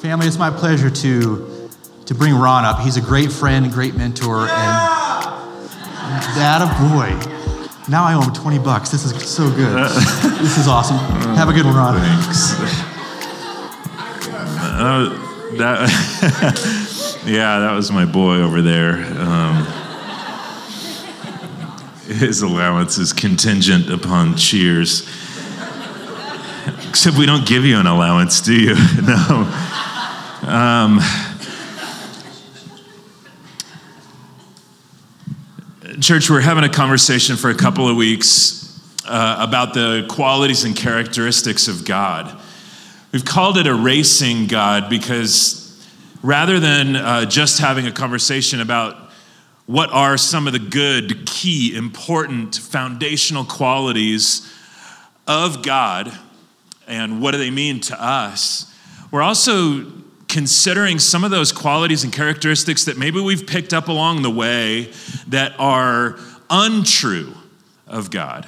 Family, it's my pleasure to, to bring Ron up. He's a great friend, a great mentor, and that a boy. Now I owe him 20 bucks. This is so good. this is awesome. Have a good one, Ron. Thanks. Uh, that, yeah, that was my boy over there. Um, his allowance is contingent upon cheers. Except we don't give you an allowance, do you? No. Um, church, we're having a conversation for a couple of weeks uh, about the qualities and characteristics of God. We've called it Erasing God because rather than uh, just having a conversation about what are some of the good, key, important, foundational qualities of God and what do they mean to us, we're also considering some of those qualities and characteristics that maybe we've picked up along the way that are untrue of God.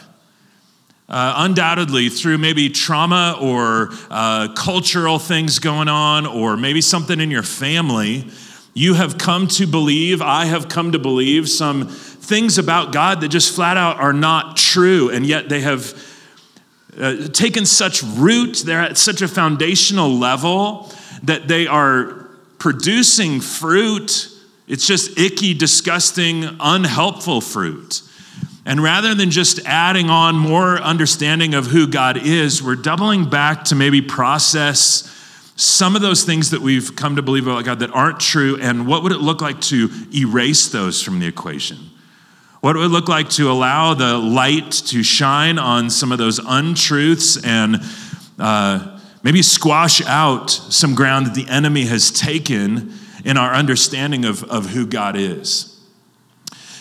Uh, undoubtedly, through maybe trauma or uh, cultural things going on, or maybe something in your family, you have come to believe, I have come to believe some things about God that just flat out are not true, and yet they have uh, taken such root, they're at such a foundational level that they are producing fruit. It's just icky, disgusting, unhelpful fruit. And rather than just adding on more understanding of who God is, we're doubling back to maybe process some of those things that we've come to believe about God that aren't true, and what would it look like to erase those from the equation? What would it look like to allow the light to shine on some of those untruths and uh, maybe squash out some ground that the enemy has taken in our understanding of, of who God is?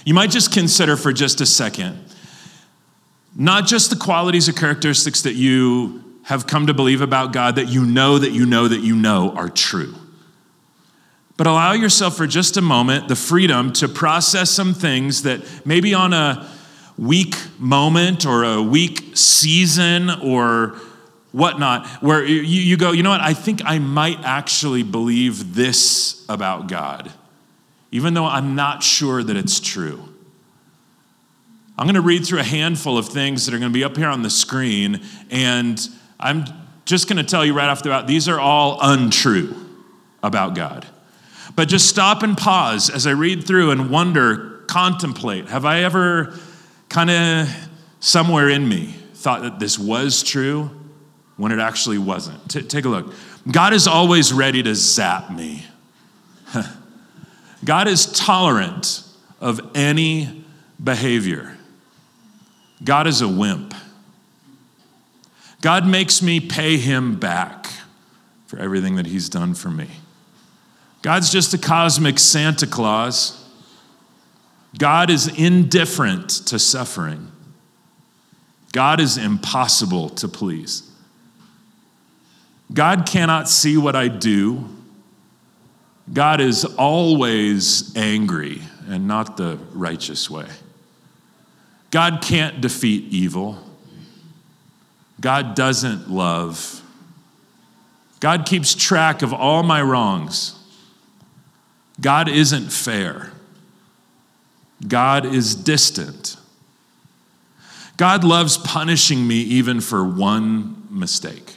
You might just consider for just a second not just the qualities or characteristics that you have come to believe about God that you know that you know that you know are true. But allow yourself for just a moment the freedom to process some things that maybe on a weak moment or a weak season or whatnot, where you, you go, you know what, I think I might actually believe this about God, even though I'm not sure that it's true. I'm going to read through a handful of things that are going to be up here on the screen, and I'm just going to tell you right off the bat these are all untrue about God. But just stop and pause as I read through and wonder, contemplate. Have I ever kind of somewhere in me thought that this was true when it actually wasn't? T- take a look. God is always ready to zap me. God is tolerant of any behavior. God is a wimp. God makes me pay him back for everything that he's done for me. God's just a cosmic Santa Claus. God is indifferent to suffering. God is impossible to please. God cannot see what I do. God is always angry and not the righteous way. God can't defeat evil. God doesn't love. God keeps track of all my wrongs. God isn't fair. God is distant. God loves punishing me even for one mistake.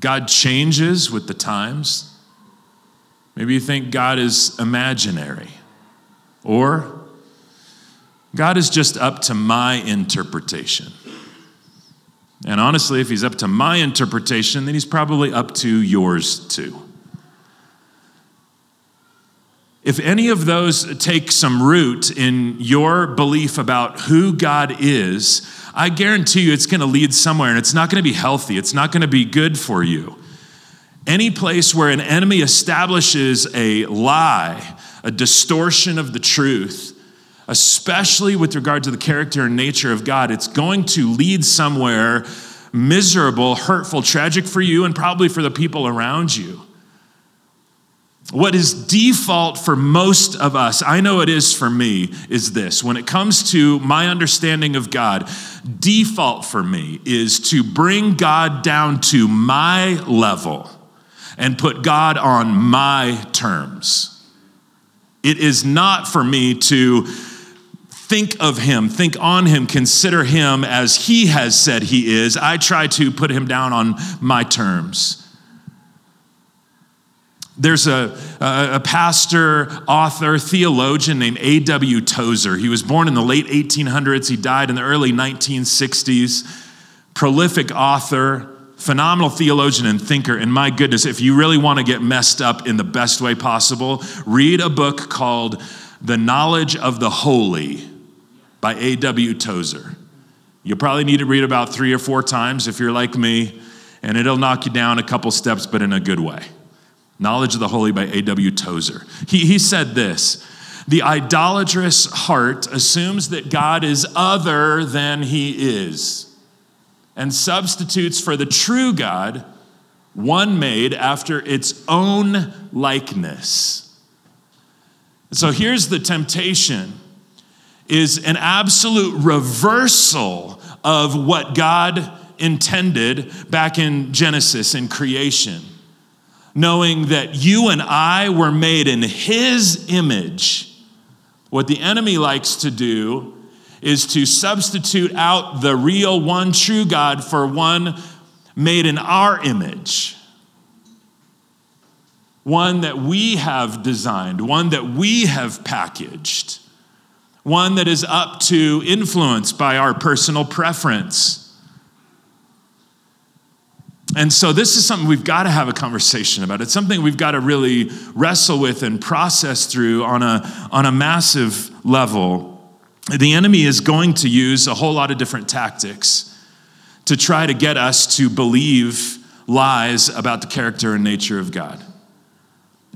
God changes with the times. Maybe you think God is imaginary. Or God is just up to my interpretation. And honestly, if he's up to my interpretation, then he's probably up to yours too. If any of those take some root in your belief about who God is, I guarantee you it's going to lead somewhere and it's not going to be healthy. It's not going to be good for you. Any place where an enemy establishes a lie, a distortion of the truth, especially with regard to the character and nature of God, it's going to lead somewhere miserable, hurtful, tragic for you and probably for the people around you. What is default for most of us, I know it is for me, is this. When it comes to my understanding of God, default for me is to bring God down to my level. and put God on my terms. It is not for me to think of him, think on him, consider him as he has said he is. I try to put him down on my terms. There's a, a, pastor, author, theologian named A.W. Tozer. He was born in the late 1800s, he died in the early 1960s. Prolific author, phenomenal theologian and thinker. And my goodness, if you really want to get messed up in the best way possible, read a book called The Knowledge of the Holy by A.W. Tozer. You'll probably need to read about three or four times if you're like me, and it'll knock you down a couple steps, but in a good way. Knowledge of the Holy by A.W. Tozer. He, he said this The idolatrous heart assumes that God is other than he is and substitutes for the true God one made after its own likeness. So here's the temptation is an absolute reversal of what God intended back in Genesis in creation knowing that you and I were made in His image. What the enemy likes to do is to substitute out the real one true God for one made in our image. One that we have designed, one that we have packaged, one that is up to influence by our personal preference. And so, this is something we've got to have a conversation about. It's something we've got to really wrestle with and process through on a, on a massive level. The enemy is going to use a whole lot of different tactics to try to get us to believe lies about the character and nature of God.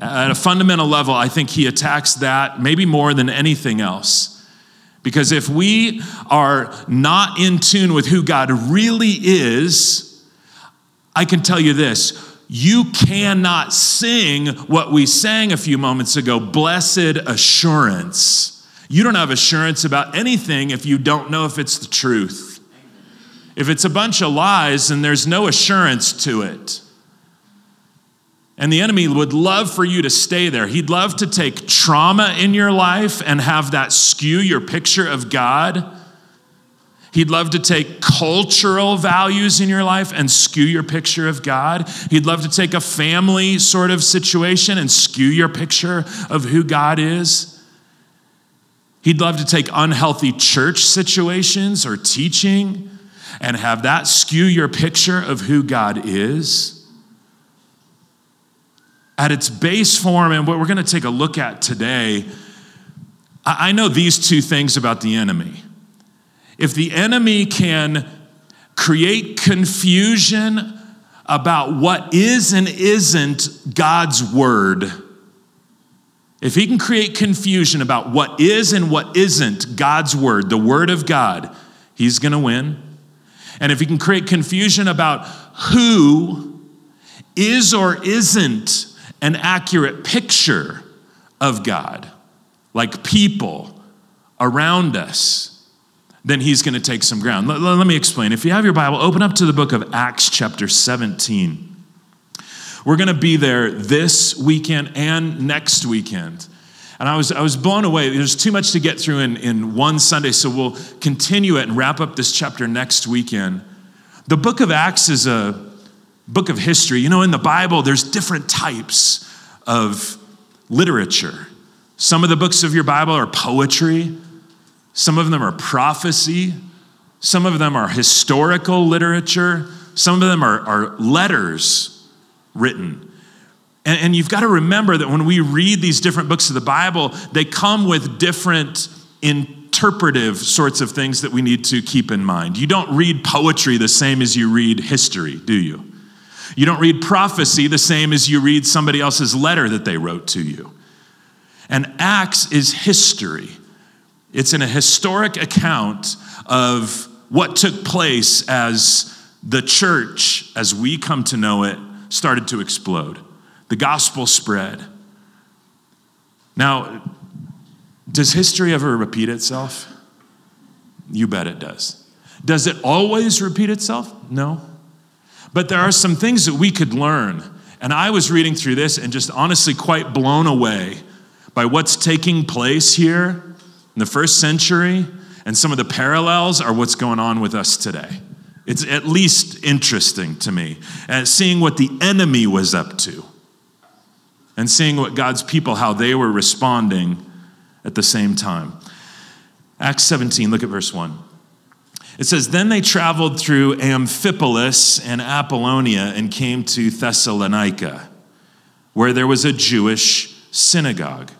At a fundamental level, I think he attacks that maybe more than anything else. Because if we are not in tune with who God really is, I can tell you this you cannot sing what we sang a few moments ago blessed assurance. You don't have assurance about anything if you don't know if it's the truth. If it's a bunch of lies, then there's no assurance to it. And the enemy would love for you to stay there. He'd love to take trauma in your life and have that skew your picture of God He'd love to take cultural values in your life and skew your picture of God. He'd love to take a family sort of situation and skew your picture of who God is. He'd love to take unhealthy church situations or teaching and have that skew your picture of who God is. At its base form, and what we're going to take a look at today, I know these two things about the enemy. If the enemy can create confusion about what is and isn't God's word, if he can create confusion about what is and what isn't God's word, the word of God, he's going to win. And if he can create confusion about who is or isn't an accurate picture of God, like people around us, then he's going to take some ground. Let, let, me explain. If you have your Bible, open up to the book of Acts, chapter 17. We're going to be there this weekend and next weekend. And I was, I was blown away. There's too much to get through in, in one Sunday, so we'll continue it and wrap up this chapter next weekend. The book of Acts is a book of history. You know, in the Bible, there's different types of literature. Some of the books of your Bible are poetry, some of them are prophecy. Some of them are historical literature. Some of them are, are letters written. And, and you've got to remember that when we read these different books of the Bible, they come with different interpretive sorts of things that we need to keep in mind. You don't read poetry the same as you read history, do you? You don't read prophecy the same as you read somebody else's letter that they wrote to you. And Acts is history. It's in a historic account of what took place as the church, as we come to know it, started to explode. The gospel spread. Now, does history ever repeat itself? You bet it does. Does it always repeat itself? No. But there are some things that we could learn And I was reading through this and just honestly quite blown away by what's taking place here in the first century, and some of the parallels are what's going on with us today. It's at least interesting to me, and seeing what the enemy was up to, and seeing what God's people, how they were responding at the same time. Acts 17, look at verse 1. It says, Then they traveled through Amphipolis and Apollonia and came to Thessalonica, where there was a Jewish synagogue.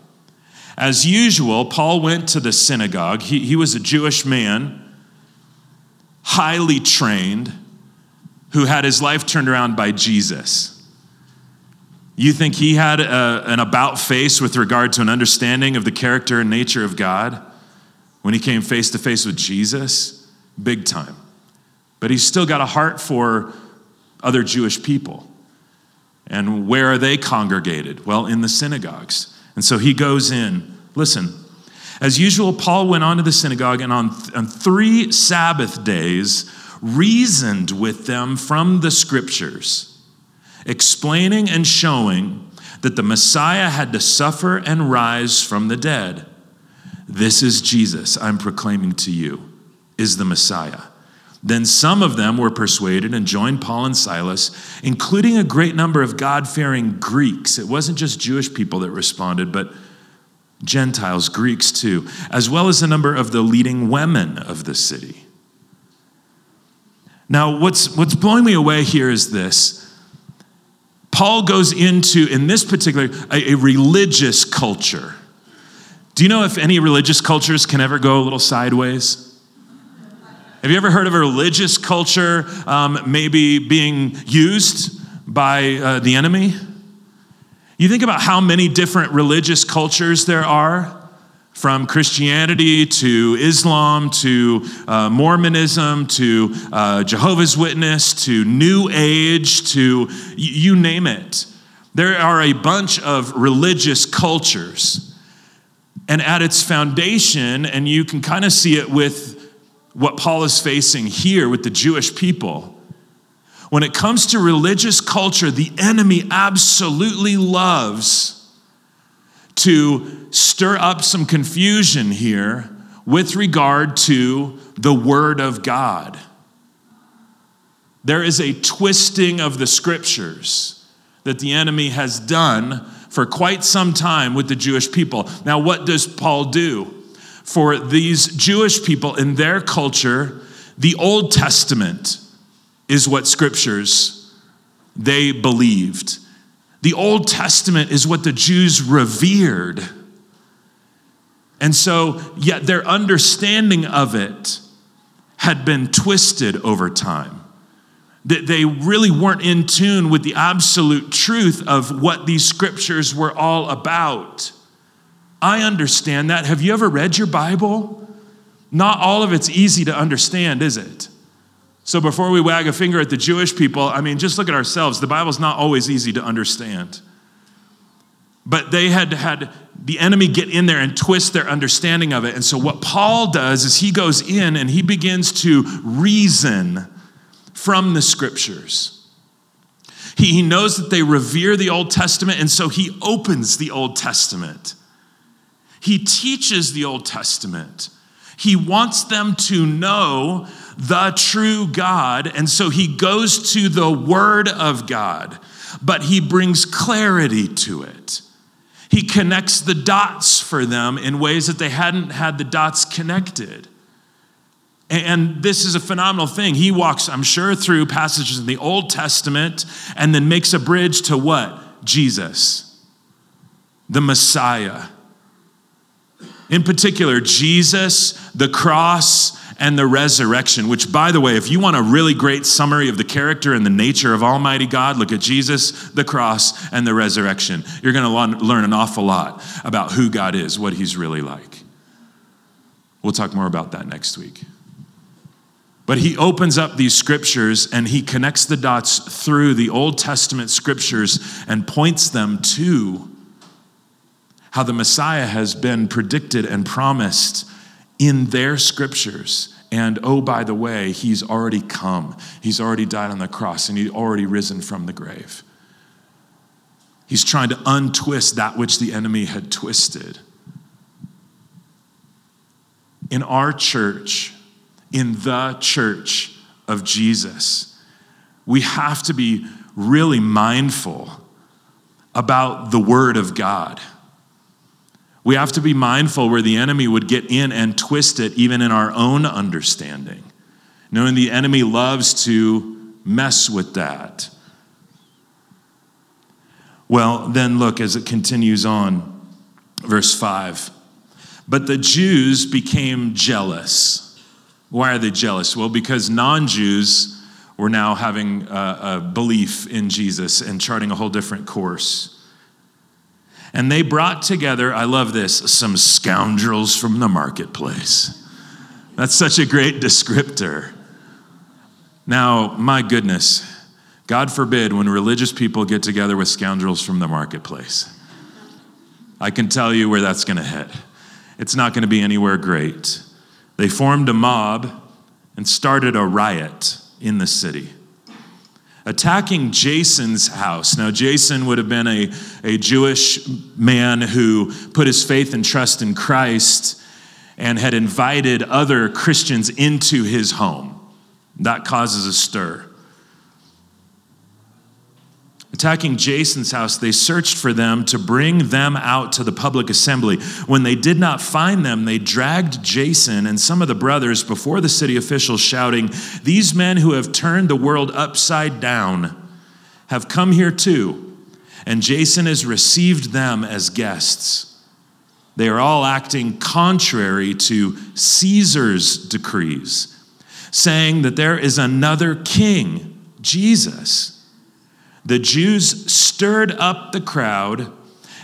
As usual, Paul went to the synagogue. He, he was a Jewish man, highly trained, who had his life turned around by Jesus. You think he had a, an about face with regard to an understanding of the character and nature of God when he came face to face with Jesus? Big time. But he's still got a heart for other Jewish people. And where are they congregated? Well, in the synagogues. And so he goes in. Listen, as usual, Paul went on to the synagogue and on, th- on three Sabbath days reasoned with them from the scriptures, explaining and showing that the Messiah had to suffer and rise from the dead. This is Jesus I'm proclaiming to you, is the Messiah. Then some of them were persuaded and joined Paul and Silas, including a great number of God fearing Greeks. It wasn't just Jewish people that responded, but Gentiles, Greeks too, as well as a number of the leading women of the city. Now, what's, what's blowing me away here is this. Paul goes into, in this particular, a, a religious culture. Do you know if any religious cultures can ever go a little sideways? Have you ever heard of a religious culture um, maybe being used by uh, the enemy? You think about how many different religious cultures there are, from Christianity to Islam to uh, Mormonism to uh, Jehovah's Witness to New Age to you name it. There are a bunch of religious cultures. And at its foundation, and you can kind of see it with what Paul is facing here with the Jewish people. When it comes to religious culture, the enemy absolutely loves to stir up some confusion here with regard to the Word of God. There is a twisting of the scriptures that the enemy has done for quite some time with the Jewish people. Now, what does Paul do? For these Jewish people in their culture, the Old Testament is what scriptures they believed. The Old Testament is what the Jews revered. And so, yet their understanding of it had been twisted over time. That they really weren't in tune with the absolute truth of what these scriptures were all about. I understand that. Have you ever read your Bible? Not all of it's easy to understand, is it? So before we wag a finger at the Jewish people, I mean, just look at ourselves. The Bible's not always easy to understand. But they had had the enemy get in there and twist their understanding of it. And so what Paul does is he goes in and he begins to reason from the scriptures. He, he knows that they revere the Old Testament, and so he opens the Old Testament he teaches the Old Testament. He wants them to know the true God, and so he goes to the Word of God, but he brings clarity to it. He connects the dots for them in ways that they hadn't had the dots connected. And this is a phenomenal thing. He walks, I'm sure, through passages in the Old Testament and then makes a bridge to what? Jesus, the Messiah in particular, Jesus, the cross, and the resurrection, which, by the way, if you want a really great summary of the character and the nature of Almighty God, look at Jesus, the cross, and the resurrection. You're going to learn an awful lot about who God is, what He's really like. We'll talk more about that next week. But he opens up these scriptures and he connects the dots through the Old Testament scriptures and points them to how the Messiah has been predicted and promised in their scriptures. And oh, by the way, he's already come. He's already died on the cross and he's already risen from the grave. He's trying to untwist that which the enemy had twisted. In our church, in the church of Jesus, we have to be really mindful about the Word of God. We have to be mindful where the enemy would get in and twist it, even in our own understanding. Knowing the enemy loves to mess with that. Well, then look as it continues on, verse 5. But the Jews became jealous. Why are they jealous? Well, because non Jews were now having a, a, belief in Jesus and charting a whole different course. And they brought together, I love this, some scoundrels from the marketplace. That's such a great descriptor. Now, my goodness, God forbid when religious people get together with scoundrels from the marketplace. I can tell you where that's going to hit. It's not going to be anywhere great. They formed a mob and started a riot in the city attacking Jason's house. Now, Jason would have been a, a Jewish man who put his faith and trust in Christ and had invited other Christians into his home. That causes a stir attacking Jason's house, they searched for them to bring them out to the public assembly. When they did not find them, they dragged Jason and some of the brothers before the city officials, shouting, These men who have turned the world upside down have come here too, and Jason has received them as guests. They are all acting contrary to Caesar's decrees, saying that there is another king, Jesus the Jews stirred up the crowd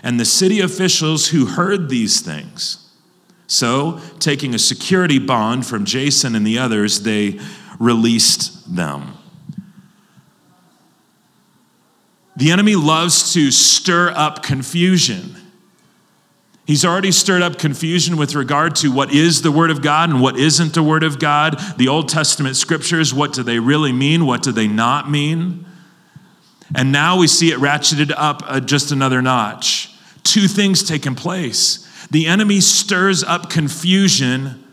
and the city officials who heard these things. So, taking a security bond from Jason and the others, they released them. The enemy loves to stir up confusion. He's already stirred up confusion with regard to what is the Word of God and what isn't the Word of God. The Old Testament scriptures, what do they really mean? What do they not mean? And now we see it ratcheted up uh, just another notch. Two things taking place. The enemy stirs up confusion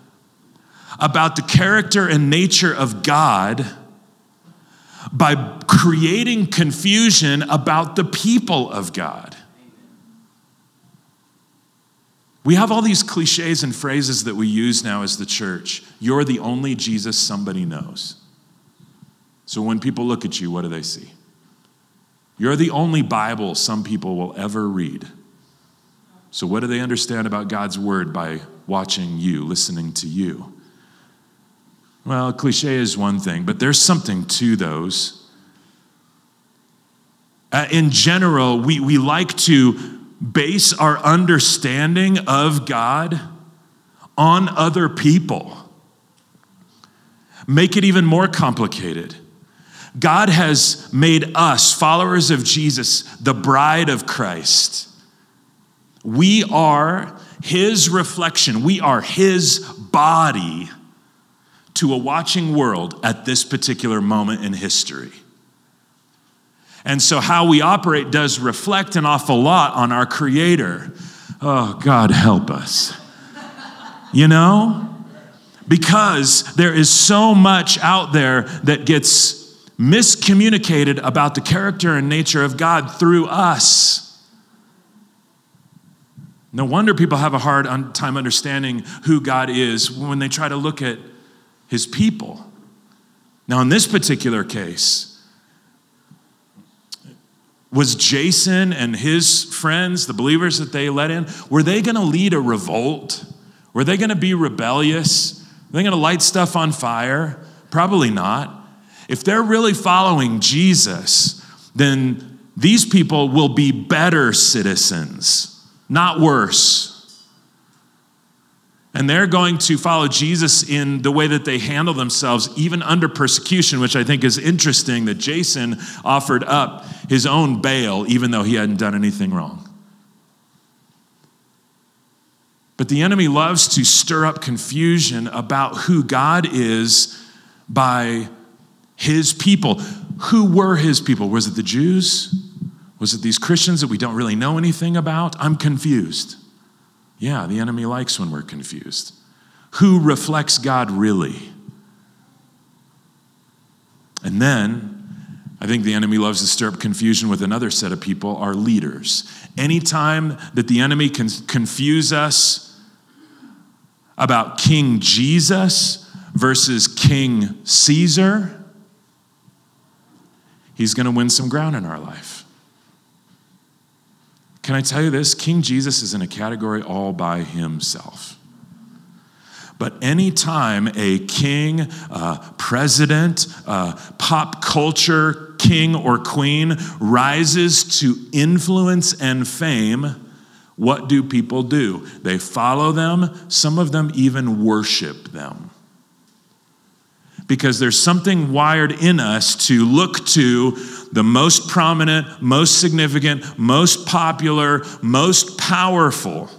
about the character and nature of God by creating confusion about the people of God. We have all these cliches and phrases that we use now as the church. You're the only Jesus somebody knows. So when people look at you, what do they see? You're the only Bible some people will ever read. So, what do they understand about God's word by watching you, listening to you? Well, cliche is one thing, but there's something to those. Uh, in general, we, we like to base our understanding of God on other people, make it even more complicated. God has made us, followers of Jesus, the bride of Christ. We are his reflection, we are his body to a watching world at this particular moment in history. And so, how we operate does reflect an awful lot on our Creator. Oh, God, help us. You know? Because there is so much out there that gets miscommunicated about the character and nature of God through us. No wonder people have a hard time understanding who God is when they try to look at his people. Now, in this particular case, was Jason and his friends, the believers that they let in, were they going to lead a revolt? Were they going to be rebellious? Were they going to light stuff on fire? Probably not. If they're really following Jesus, then these people will be better citizens, not worse. And they're going to follow Jesus in the way that they handle themselves, even under persecution, which I think is interesting that Jason offered up his own bail, even though he hadn't done anything wrong. But the enemy loves to stir up confusion about who God is by his people. Who were his people? Was it the Jews? Was it these Christians that we don't really know anything about? I'm confused. Yeah, the enemy likes when we're confused. Who reflects God really? And then I think the enemy loves to stir up confusion with another set of people, our leaders. Anytime that the enemy can confuse us about King Jesus versus King Caesar, he's going to win some ground in our life. Can I tell you this? King Jesus is in a category all by himself. But anytime a king, uh, president, uh, pop culture king or queen rises to influence and fame, what do people do? They follow them, some of them even worship them because there's something wired in us to look to the most prominent, most significant, most popular, most powerful.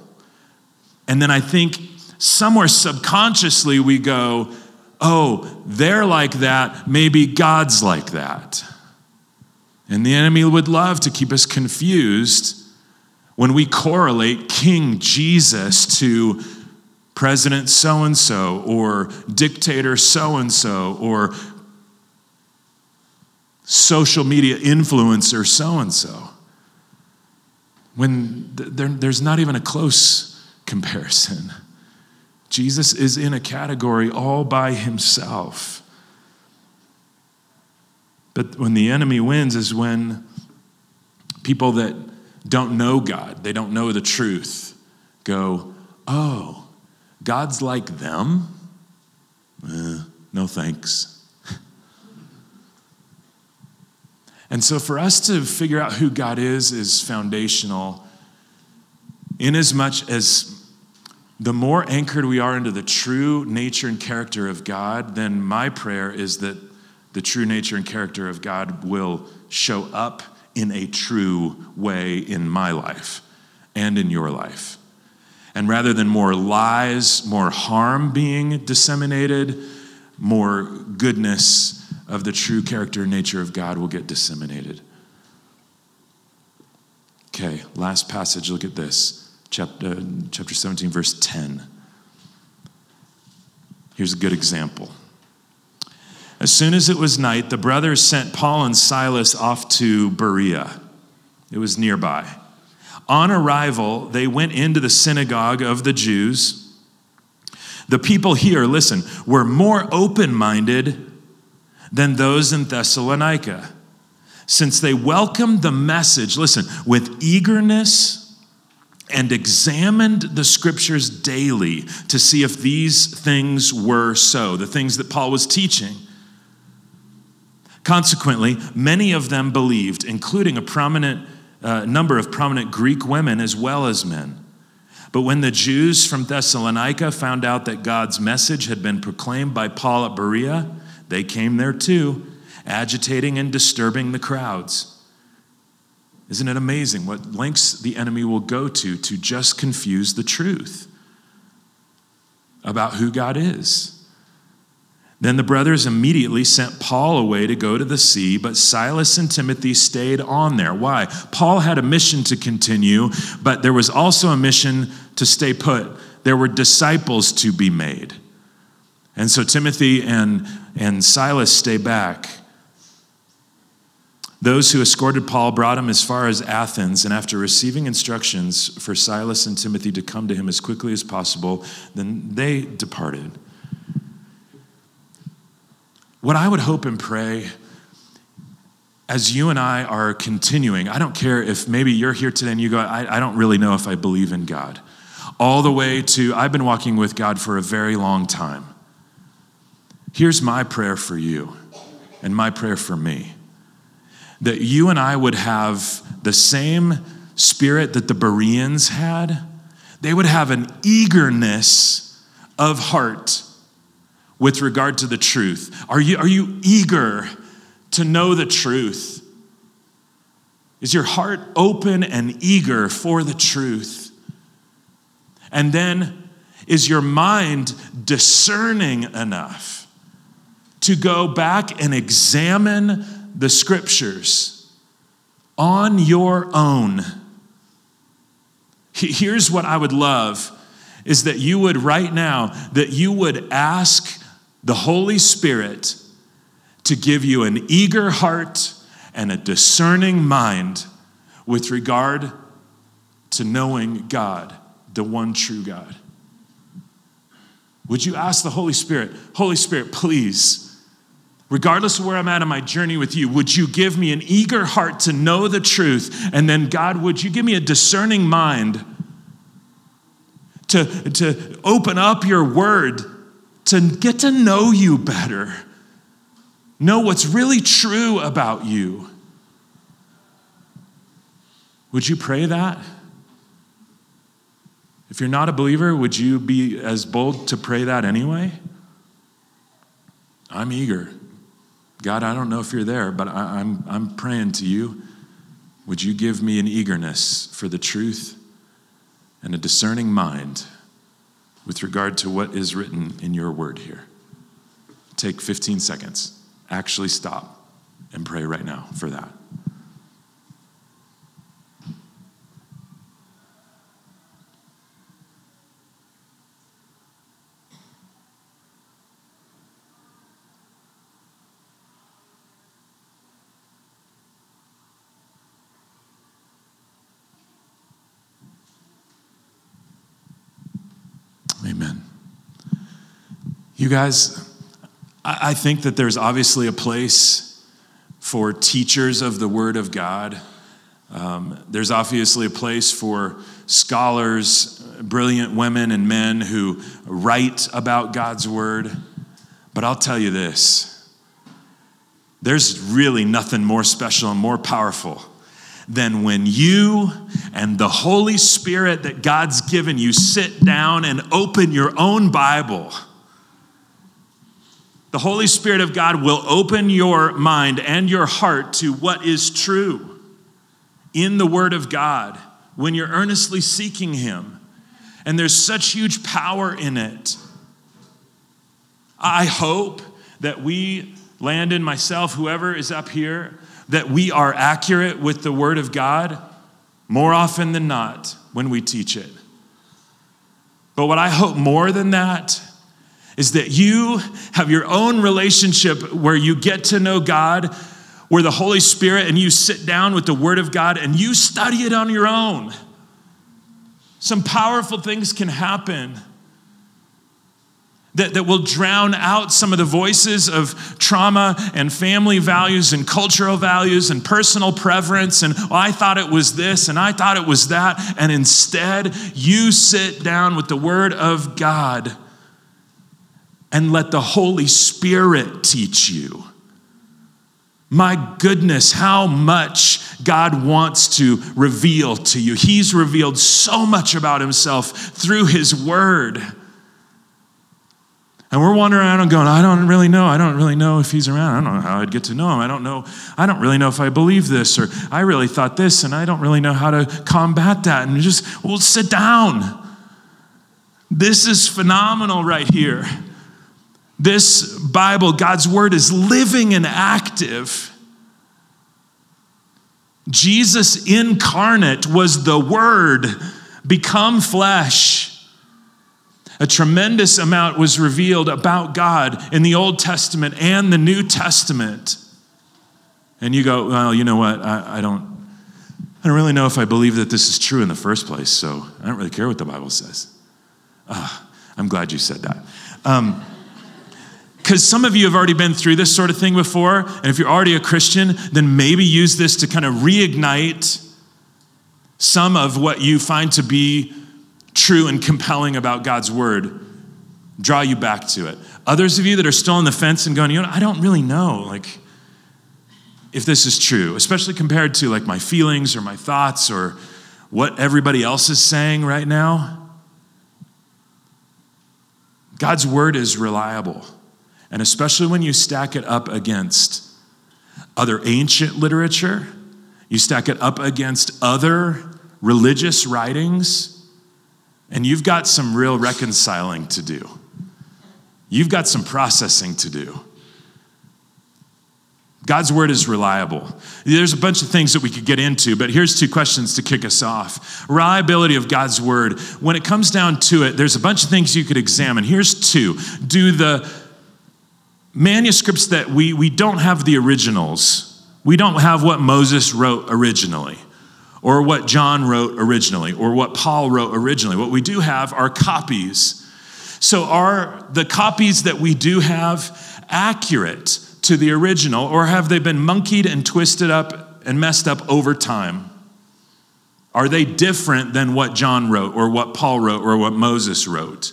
And then I think somewhere subconsciously we go, oh, they're like that, maybe God's like that. And the enemy would love to keep us confused when we correlate King Jesus to President so and so, or dictator so and so, or social media influencer so and so. When there, there's not even a close comparison. Jesus is in a category all by himself. But when the enemy wins is when people that don't know God, they don't know the truth, go, oh, God's like them? Eh, no thanks. and so, for us to figure out who God is, is foundational, in as much as the more anchored we are into the true nature and character of God, then my prayer is that the true nature and character of God will show up in a true way in my life and in your life. And rather than more lies, more harm being disseminated, more goodness of the true character and nature of God will get disseminated. Okay, last passage, look at this. Chapter, uh, chapter 17, verse 10. Here's a good example. As soon as it was night, the brothers sent Paul and Silas off to Berea. It was nearby. On arrival, they went into the synagogue of the Jews. The people here, listen, were more open minded than those in Thessalonica, since they welcomed the message, listen, with eagerness and examined the scriptures daily to see if these things were so, the things that Paul was teaching. Consequently, many of them believed, including a prominent uh, number of prominent Greek women as well as men. But when the Jews from Thessalonica found out that God's message had been proclaimed by Paul at Berea, they came there too, agitating and disturbing the crowds. Isn't it amazing what lengths the enemy will go to to just confuse the truth about who God is? Then the brothers immediately sent Paul away to go to the sea, but Silas and Timothy stayed on there. Why? Paul had a mission to continue, but there was also a mission to stay put. There were disciples to be made. And so Timothy and, and Silas stay back. Those who escorted Paul brought him as far as Athens, and after receiving instructions for Silas and Timothy to come to him as quickly as possible, then they departed. What I would hope and pray as you and I are continuing, I don't care if maybe you're here today and you go, I, I, don't really know if I believe in God, all the way to, I've been walking with God for a very long time. Here's my prayer for you and my prayer for me that you and I would have the same spirit that the Bereans had. They would have an eagerness of heart with regard to the truth? Are you, are you eager to know the truth? Is your heart open and eager for the truth? And then, is your mind discerning enough to go back and examine the scriptures on your own. Here's what I would love is that you would right now that you would ask the Holy Spirit to give you an eager heart and a discerning mind with regard to knowing God, the one true God. Would you ask the Holy Spirit, Holy Spirit, please, regardless of where I'm at in my journey with you, would you give me an eager heart to know the truth? And then, God, would you give me a discerning mind to, to open up your word, to get to know you better, know what's really true about you? Would you pray that? If you're not a believer, would you be as bold to pray that anyway? I'm eager. God, I don't know if you're there, but I, am I'm, I'm praying to you. Would you give me an eagerness for the truth and a discerning mind with regard to what is written in your word here? Take 15 seconds. Actually, stop and pray right now for that. Amen. You guys, I think that there's obviously a place for teachers of the Word of God. Um, there's obviously a place for scholars, brilliant women and men who write about God's Word. But I'll tell you this there's really nothing more special and more powerful than when you and the Holy Spirit that God's given you sit down and open your own Bible. The Holy Spirit of God will open your mind and your heart to what is true in the Word of God when you're earnestly seeking Him. And there's such huge power in it. I hope that we, Landon, myself, whoever is up here, that we are accurate with the Word of God more often than not when we teach it. But what I hope more than that is that you have your own relationship where you get to know God, where the Holy Spirit and you sit down with the Word of God and you study it on your own. Some powerful things can happen that, that will drown out some of the voices of trauma and family values and cultural values and personal preference. And oh, I thought it was this and I thought it was that. And instead, you sit down with the Word of God and let the Holy Spirit teach you. My goodness, how much God wants to reveal to you. He's revealed so much about Himself through His Word. And we're wandering around and going, I don't really know. I don't really know if he's around. I don't know how I'd get to know him. I don't know. I don't really know if I believe this or I really thought this and I don't really know how to combat that. And just, well, sit down. This is phenomenal right here. This Bible, God's word, is living and active. Jesus incarnate was the word become flesh. A tremendous amount was revealed about God in the Old Testament and the New Testament. And you go, well, you know what? I, I don't, I don't really know if I believe that this is true in the first place, so I don't really care what the Bible says. Uh, I'm glad you said that. Um, because some of you have already been through this sort of thing before, and if you're already a Christian, then maybe use this to kind of reignite some of what you find to be true and compelling about God's word, draw you back to it. Others of you that are still on the fence and going, you know, I don't really know, like, if this is true, especially compared to like my feelings or my thoughts or what everybody else is saying right now. God's word is reliable. And especially when you stack it up against other ancient literature, you stack it up against other religious writings, and you've got some real reconciling to do. You've got some processing to do. God's word is reliable. There's a bunch of things that we could get into, but here's two questions to kick us off. Reliability of God's word. When it comes down to it, there's a bunch of things you could examine. Here's two. Do the manuscripts that we, we don't have the originals, we don't have what Moses wrote originally, or what John wrote originally, or what Paul wrote originally. What we do have are copies. So, are the copies that we do have accurate? to the original, or have they been monkeyed and twisted up and messed up over time? Are they different than what John wrote, or what Paul wrote, or what Moses wrote?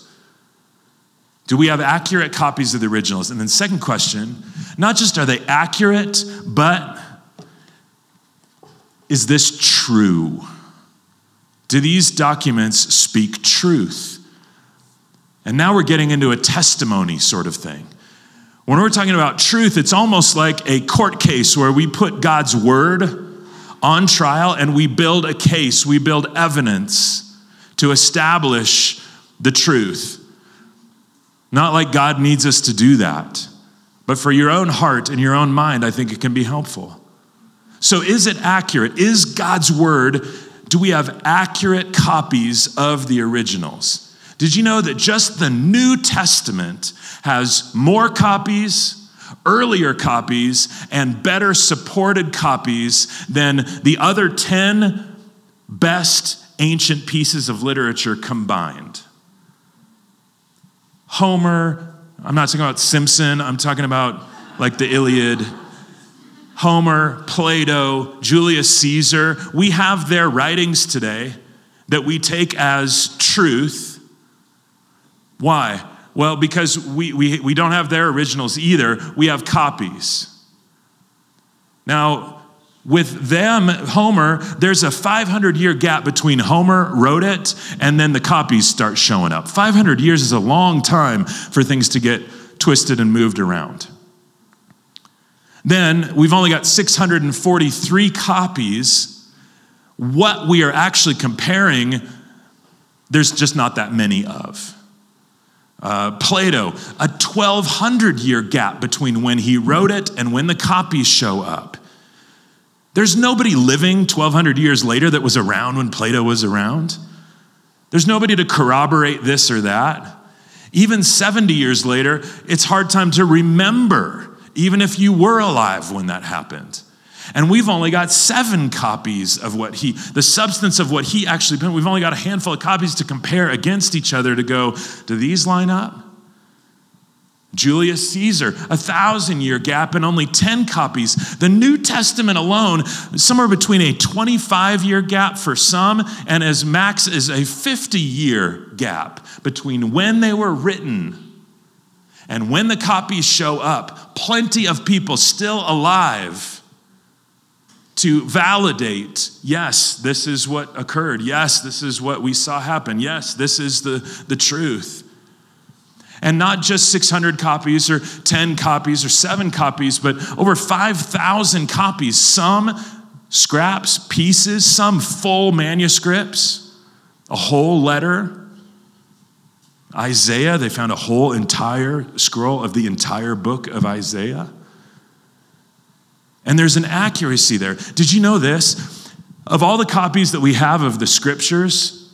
Do we have accurate copies of the originals? And then, second question not just are they accurate, but is this true? Do these documents speak truth? And now we're getting into a testimony sort of thing. When we're talking about truth, it's almost like a court case where we put God's word on trial and we build a case, we build evidence to establish the truth. Not like God needs us to do that, but for your own heart and your own mind, I think it can be helpful. So, is it accurate? Is God's word, do we have accurate copies of the originals? Did you know that just the New Testament has more copies, earlier copies, and better supported copies than the other 10 best ancient pieces of literature combined? Homer, I'm not talking about Simpson, I'm talking about like the Iliad. Homer, Plato, Julius Caesar, we have their writings today that we take as truth why? Well, because we, we, we don't have their originals either, we have copies. Now, with them, Homer, there's a 500 year gap between Homer wrote it and then the copies start showing up. 500 years is a long time for things to get twisted and moved around. Then we've only got 643 copies. What we are actually comparing, there's just not that many of. Uh, Plato, a 1200 year gap between when he wrote it and when the copies show up. There's nobody living 1200 years later that was around when Plato was around. There's nobody to corroborate this or that. Even 70 years later, it's hard time to remember, even if you were alive when that happened. And we've only got seven copies of what he, the substance of what he actually put. We've only got a handful of copies to compare against each other to go, do these line up? Julius Caesar, a thousand year gap and only 10 copies. The New Testament alone, somewhere between a 25 year gap for some and as max as a 50 year gap between when they were written and when the copies show up. Plenty of people still alive to validate yes, this is what occurred. Yes, this is what we saw happen. Yes, this is the, the truth. And not just 600 copies or 10 copies or seven copies, but over 5,000 copies. Some scraps, pieces, some full manuscripts, a whole letter. Isaiah, they found a whole entire scroll of the entire book of Isaiah. And there's an accuracy there. Did you know this? Of all the copies that we have of the scriptures,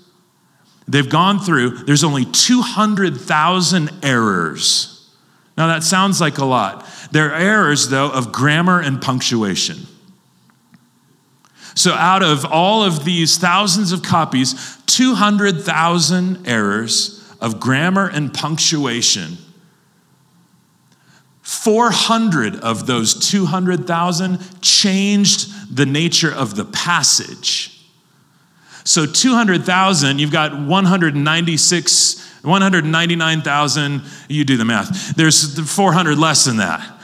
they've gone through, there's only 200,000 errors. Now that sounds like a lot. They're errors, though, of grammar and punctuation. So, out of all of these thousands of copies, 200,000 errors of grammar and punctuation 400 of those 200,000 changed the nature of the passage. So 200,000, you've got 196, 199,000, you do the math. There's 400 less than that.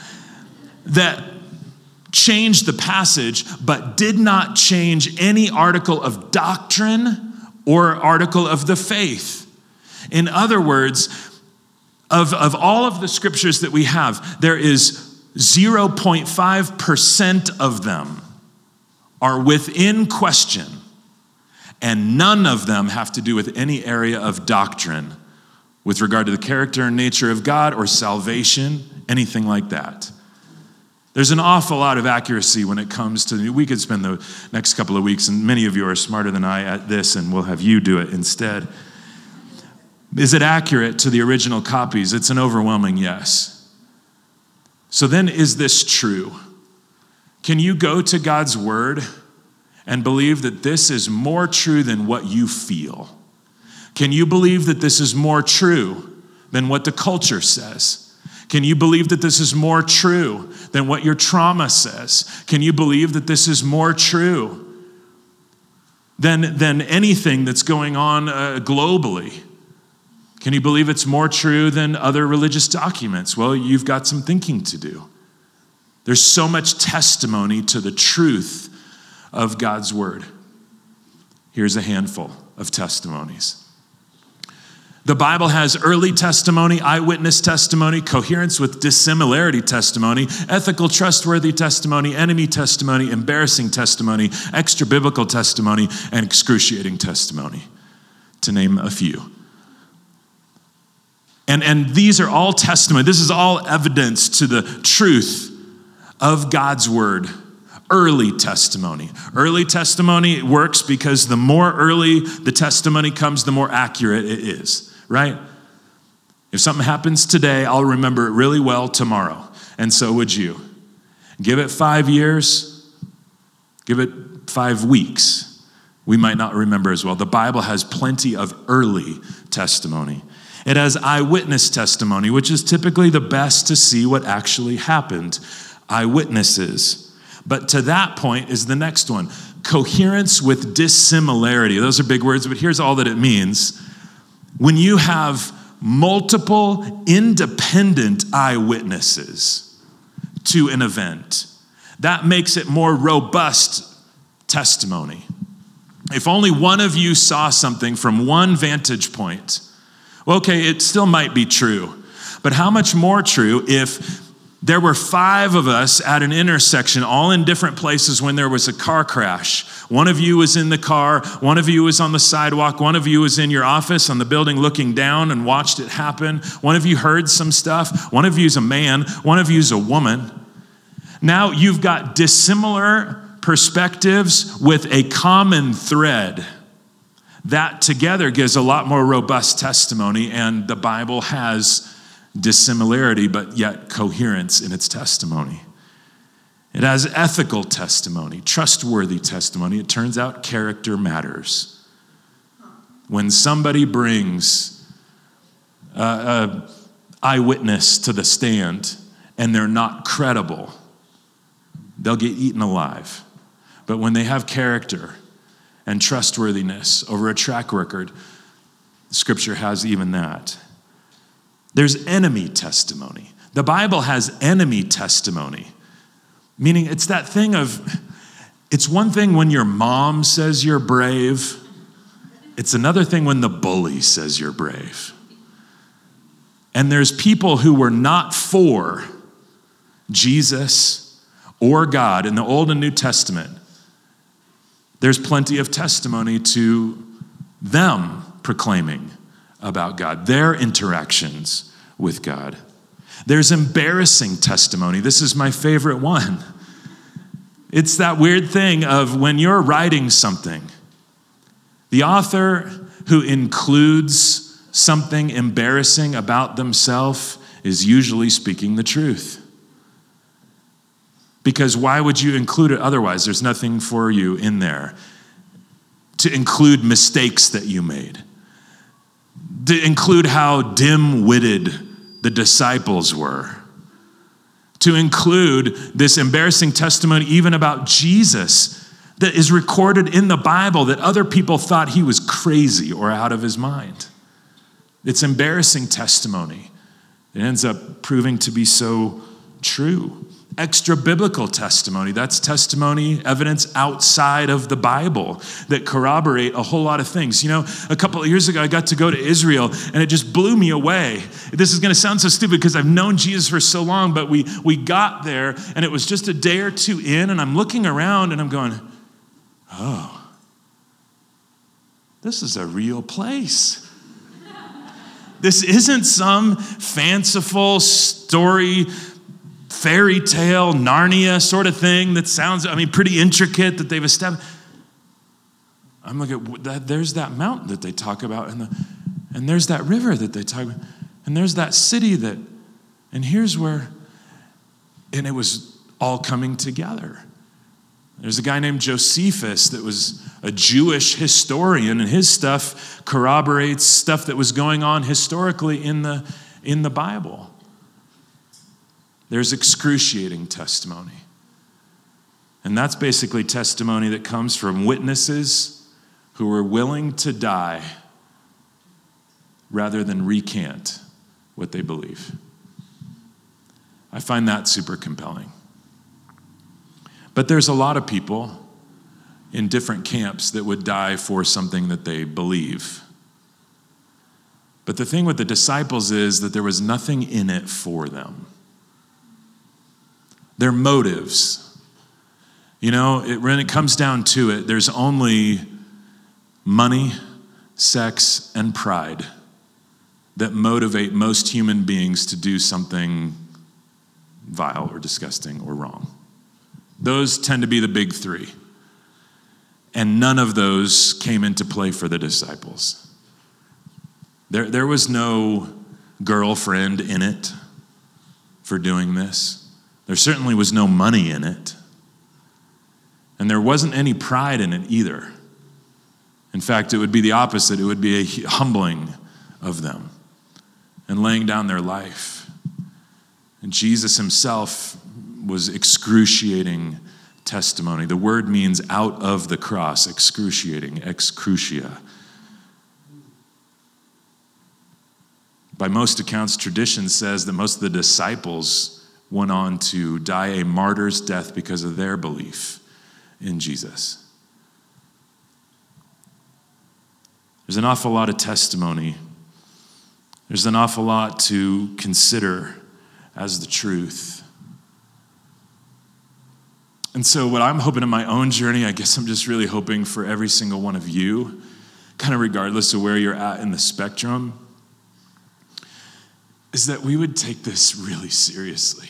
That changed the passage, but did not change any article of doctrine or article of the faith. In other words, of, of all of the scriptures that we have, there is 0.5% of them are within question, and none of them have to do with any area of doctrine with regard to the character and nature of God or salvation, anything like that. There's an awful lot of accuracy when it comes to, we could spend the next couple of weeks, and many of you are smarter than I at this, and we'll have you do it instead. Is it accurate to the original copies? It's an overwhelming yes. So then, is this true? Can you go to God's word and believe that this is more true than what you feel? Can you believe that this is more true than what the culture says? Can you believe that this is more true than what your trauma says? Can you believe that this is more true than, than anything that's going on uh, globally? Can you believe it's more true than other religious documents? Well, you've got some thinking to do. There's so much testimony to the truth of God's word. Here's a handful of testimonies. The Bible has early testimony, eyewitness testimony, coherence with dissimilarity testimony, ethical, trustworthy testimony, enemy testimony, embarrassing testimony, extra biblical testimony, and excruciating testimony, to name a few. And, and these are all testimony. This is all evidence to the truth of God's word. Early testimony. Early testimony works because the more early the testimony comes, the more accurate it is right? If something happens today, I'll remember it really well tomorrow. And so would you. Give it five years, give it five weeks. We might not remember as well. The Bible has plenty of early testimony. It has eyewitness testimony, which is typically the best to see what actually happened. Eyewitnesses. But to that point is the next one coherence with dissimilarity. Those are big words, but here's all that it means when you have multiple independent eyewitnesses to an event, that makes it more robust testimony. If only one of you saw something from one vantage point, well, okay, it still might be true. But how much more true if there were five of us at an intersection, all in different places when there was a car crash. One of you was in the car, one of you was on the sidewalk, one of you was in your office on the building looking down and watched it happen. One of you heard some stuff, one of you's a man, one of you's a woman. Now you've got dissimilar perspectives with a common thread. That together gives a lot more robust testimony, and the Bible has dissimilarity, but yet coherence in its testimony. It has ethical testimony, trustworthy testimony. It turns out character matters. When somebody brings an eyewitness to the stand and they're not credible, they'll get eaten alive. But when they have character and trustworthiness over a track record, Scripture has even that. There's enemy testimony. The Bible has enemy testimony, meaning it's that thing of, it's one thing when your mom says you're brave, it's another thing when the bully says you're brave. And there's people who were not for Jesus or God in the Old and New Testament. There's plenty of testimony to them proclaiming about God, their interactions with God. There's embarrassing testimony. This is my favorite one. It's that weird thing of when you're writing something, the author who includes something embarrassing about themselves is usually speaking the truth. Because why would you include it otherwise? There's nothing for you in there to include mistakes that you made to include how dim witted the disciples were, to include this embarrassing testimony even about Jesus that is recorded in the Bible that other people thought he was crazy or out of his mind. It's embarrassing testimony. It ends up proving to be so true extra biblical testimony. That's testimony, evidence outside of the Bible that corroborate a whole lot of things. You know, a couple of years ago, I got to go to Israel and it just blew me away. This is going to sound so stupid because I've known Jesus for so long, but we, we got there and it was just a day or two in, and I'm looking around and I'm going, oh, this is a real place. This isn't some fanciful story fairy tale, Narnia sort of thing that sounds, I mean, pretty intricate that they've established. I'm looking at that, there's that mountain that they talk about, and, the, and there's that river that they talk about, and there's that city that, and here's where, and it was all coming together. There's a guy named Josephus that was a Jewish historian, and his stuff corroborates stuff that was going on historically in the, in the Bible. There's excruciating testimony. And that's basically testimony that comes from witnesses who were willing to die rather than recant what they believe. I find that super compelling. But there's a lot of people in different camps that would die for something that they believe. But the thing with the disciples is that there was nothing in it for them. Their motives. You know, it, when it comes down to it, there's only money, sex, and pride that motivate most human beings to do something vile or disgusting or wrong. Those tend to be the big three. And none of those came into play for the disciples. There, there was no girlfriend in it for doing this. There certainly was no money in it. And there wasn't any pride in it either. In fact, it would be the opposite. It would be a humbling of them and laying down their life. And Jesus himself was excruciating testimony. The word means out of the cross, excruciating, excrucia. By most accounts, tradition says that most of the disciples went on to die a martyr's death because of their belief in Jesus. There's an awful lot of testimony. There's an awful lot to consider as the truth. And so, what I'm hoping in my own journey, I guess I'm just really hoping for every single one of you, kind of regardless of where you're at in the spectrum, is that we would take this really seriously.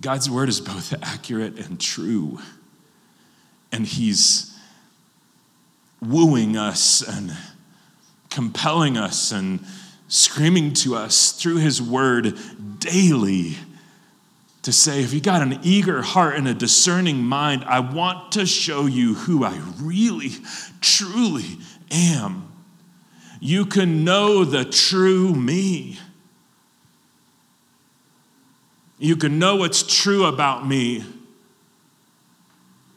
God's word is both accurate and true. And He's wooing us and compelling us and screaming to us through His word daily to say, if you got an eager heart and a discerning mind, I want to show you who I really, truly am. You can know the true me. You can know what's true about me.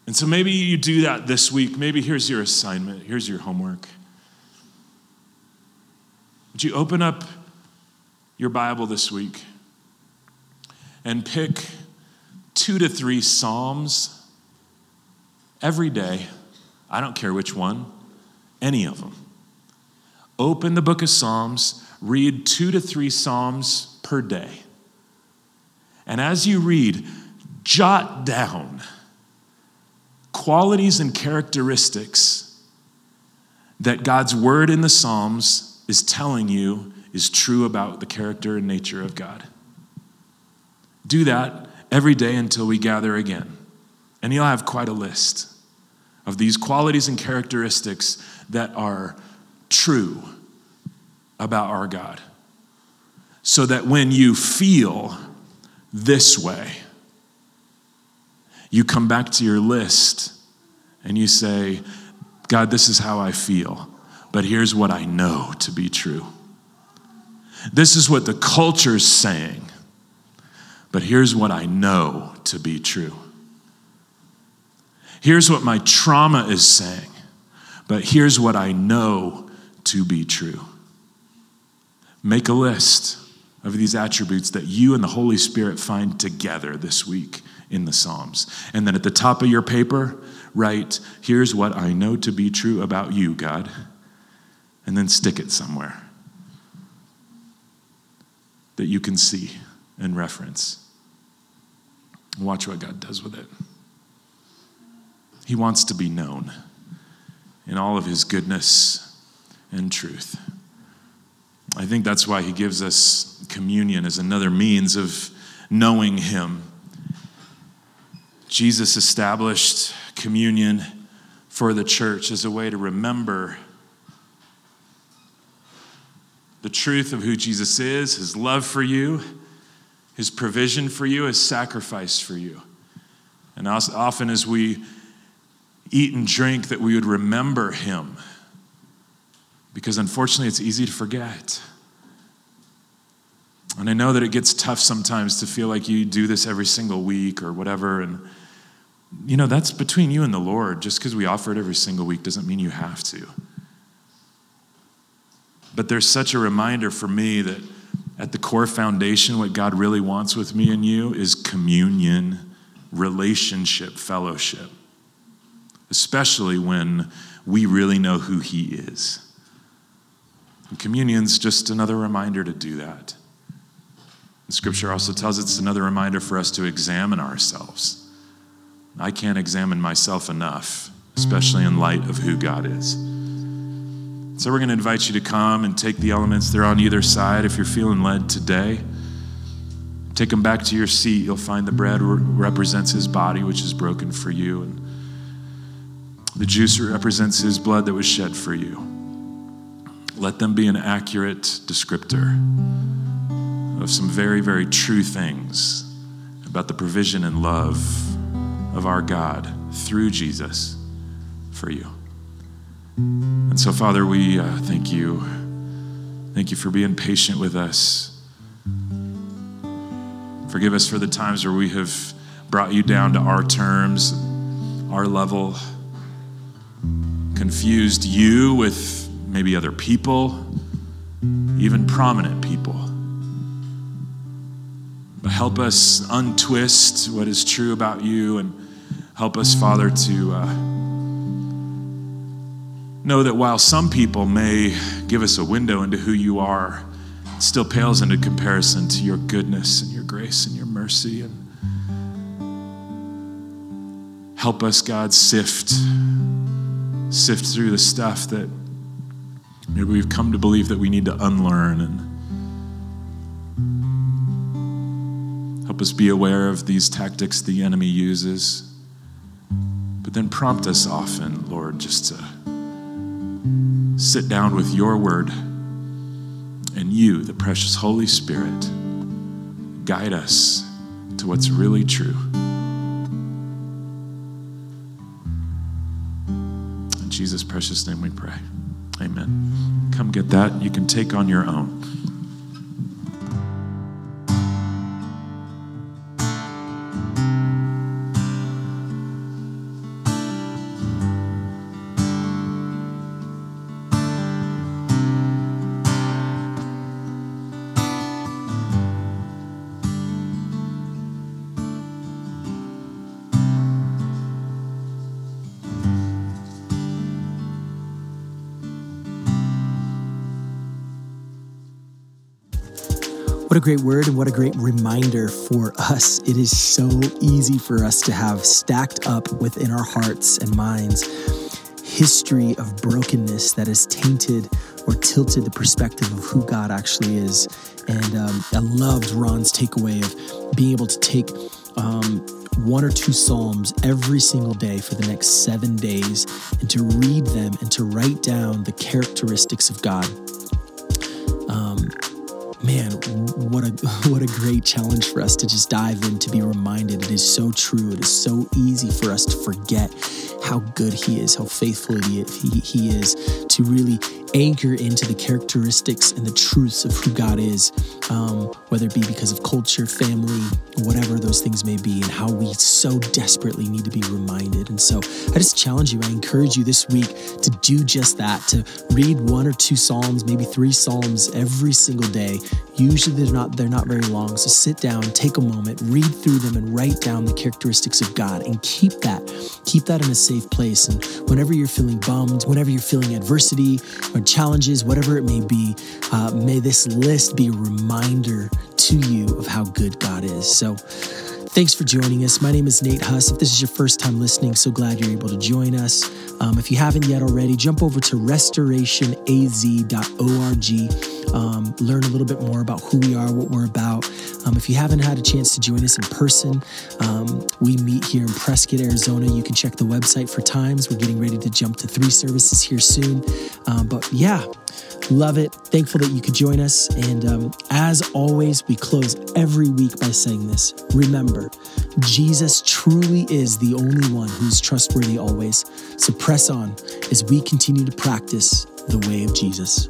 And so maybe you do that this week. Maybe here's your assignment, here's your homework. Would you open up your Bible this week and pick two to three Psalms every day? I don't care which one, any of them. Open the book of Psalms, read two to three Psalms per day. And as you read, jot down qualities and characteristics that God's word in the Psalms is telling you is true about the character and nature of God. Do that every day until we gather again. And you'll have quite a list of these qualities and characteristics that are true about our God. So that when you feel this way, you come back to your list and you say, God, this is how I feel, but here's what I know to be true. This is what the culture's saying, but here's what I know to be true. Here's what my trauma is saying, but here's what I know to be true. Make a list of these attributes that you and the Holy Spirit find together this week in the Psalms. And then at the top of your paper, write, Here's what I know to be true about you, God. And then stick it somewhere that you can see and reference. Watch what God does with it. He wants to be known in all of his goodness and truth. I think that's why he gives us communion as another means of knowing Him. Jesus established communion for the church as a way to remember the truth of who Jesus is, his love for you, his provision for you, his sacrifice for you. And often as we eat and drink, that we would remember him. Because unfortunately, it's easy to forget. And I know that it gets tough sometimes to feel like you do this every single week or whatever. And, you know, that's between you and the Lord. Just because we offer it every single week doesn't mean you have to. But there's such a reminder for me that at the core foundation, what God really wants with me and you is communion, relationship, fellowship, especially when we really know who He is. And communion's just another reminder to do that. Scripture also tells us it's another reminder for us to examine ourselves. I can't examine myself enough, especially in light of who God is. So we're going to invite you to come and take the elements. They're on either side if you're feeling led today. Take them back to your seat. You'll find the bread represents his body, which is broken for you, and the juice represents his blood that was shed for you. Let them be an accurate descriptor of some very, very true things about the provision and love of our God through Jesus for you. And so, Father, we uh, thank you. Thank you for being patient with us. Forgive us for the times where we have brought you down to our terms, our level, confused you with maybe other people, even prominent people. But help us untwist what is true about you and help us, Father, to. Uh, know that while some people may give us a window into who you are, it still pales into comparison to your goodness and your grace and your mercy. And help us, God, sift, sift through the stuff that maybe we've come to believe that we need to unlearn and help us be aware of these tactics the enemy uses. But then prompt us often, Lord, just to sit down with your word and you, the precious Holy Spirit, guide us to what's really true. In Jesus' precious name we pray. Amen. Come get that. You can take on your own. A great word and what a great reminder for us. It is so easy for us to have stacked up within our hearts and minds history of brokenness that has tainted or tilted the perspective of who God actually is. And um, I loved Ron's takeaway of being able to take um, one or two Psalms every single day for the next seven days and to read them and to write down the characteristics of God. Man, what a what a great challenge for us to just dive in to be reminded. It is so true. It is so easy for us to forget how good He is, how faithful He, He, he is, to really anchor into the characteristics and the truths of who God is, um, whether it be because of culture, family, whatever those things may be, and how we so desperately need to be reminded. And so I just challenge you, I encourage you this week to do just that, to read one or two Psalms, maybe three Psalms every single day. Usually they're not they're not very long. So sit down, take a moment, read through them and write down the characteristics of God and keep that. Keep that in a safe place. And whenever you're feeling bummed, whenever you're feeling adversity or challenges, whatever it may be, uh, may this list be a reminder to you of how good God is. So Thanks for joining us. My name is Nate Huss. If this is your first time listening, so glad you're able to join us. Um, if you haven't yet already, jump over to restorationaz.org. Um, learn a little bit more about who we are, what we're about. Um, if you haven't had a chance to join us in person, um, we meet here in Prescott, Arizona. You can check the website for times. We're getting ready to jump to three services here soon. Um, but yeah, Love it. Thankful that you could join us. And um, as always, we close every week by saying this Remember, Jesus truly is the only one who's trustworthy always. So press on as we continue to practice the way of Jesus.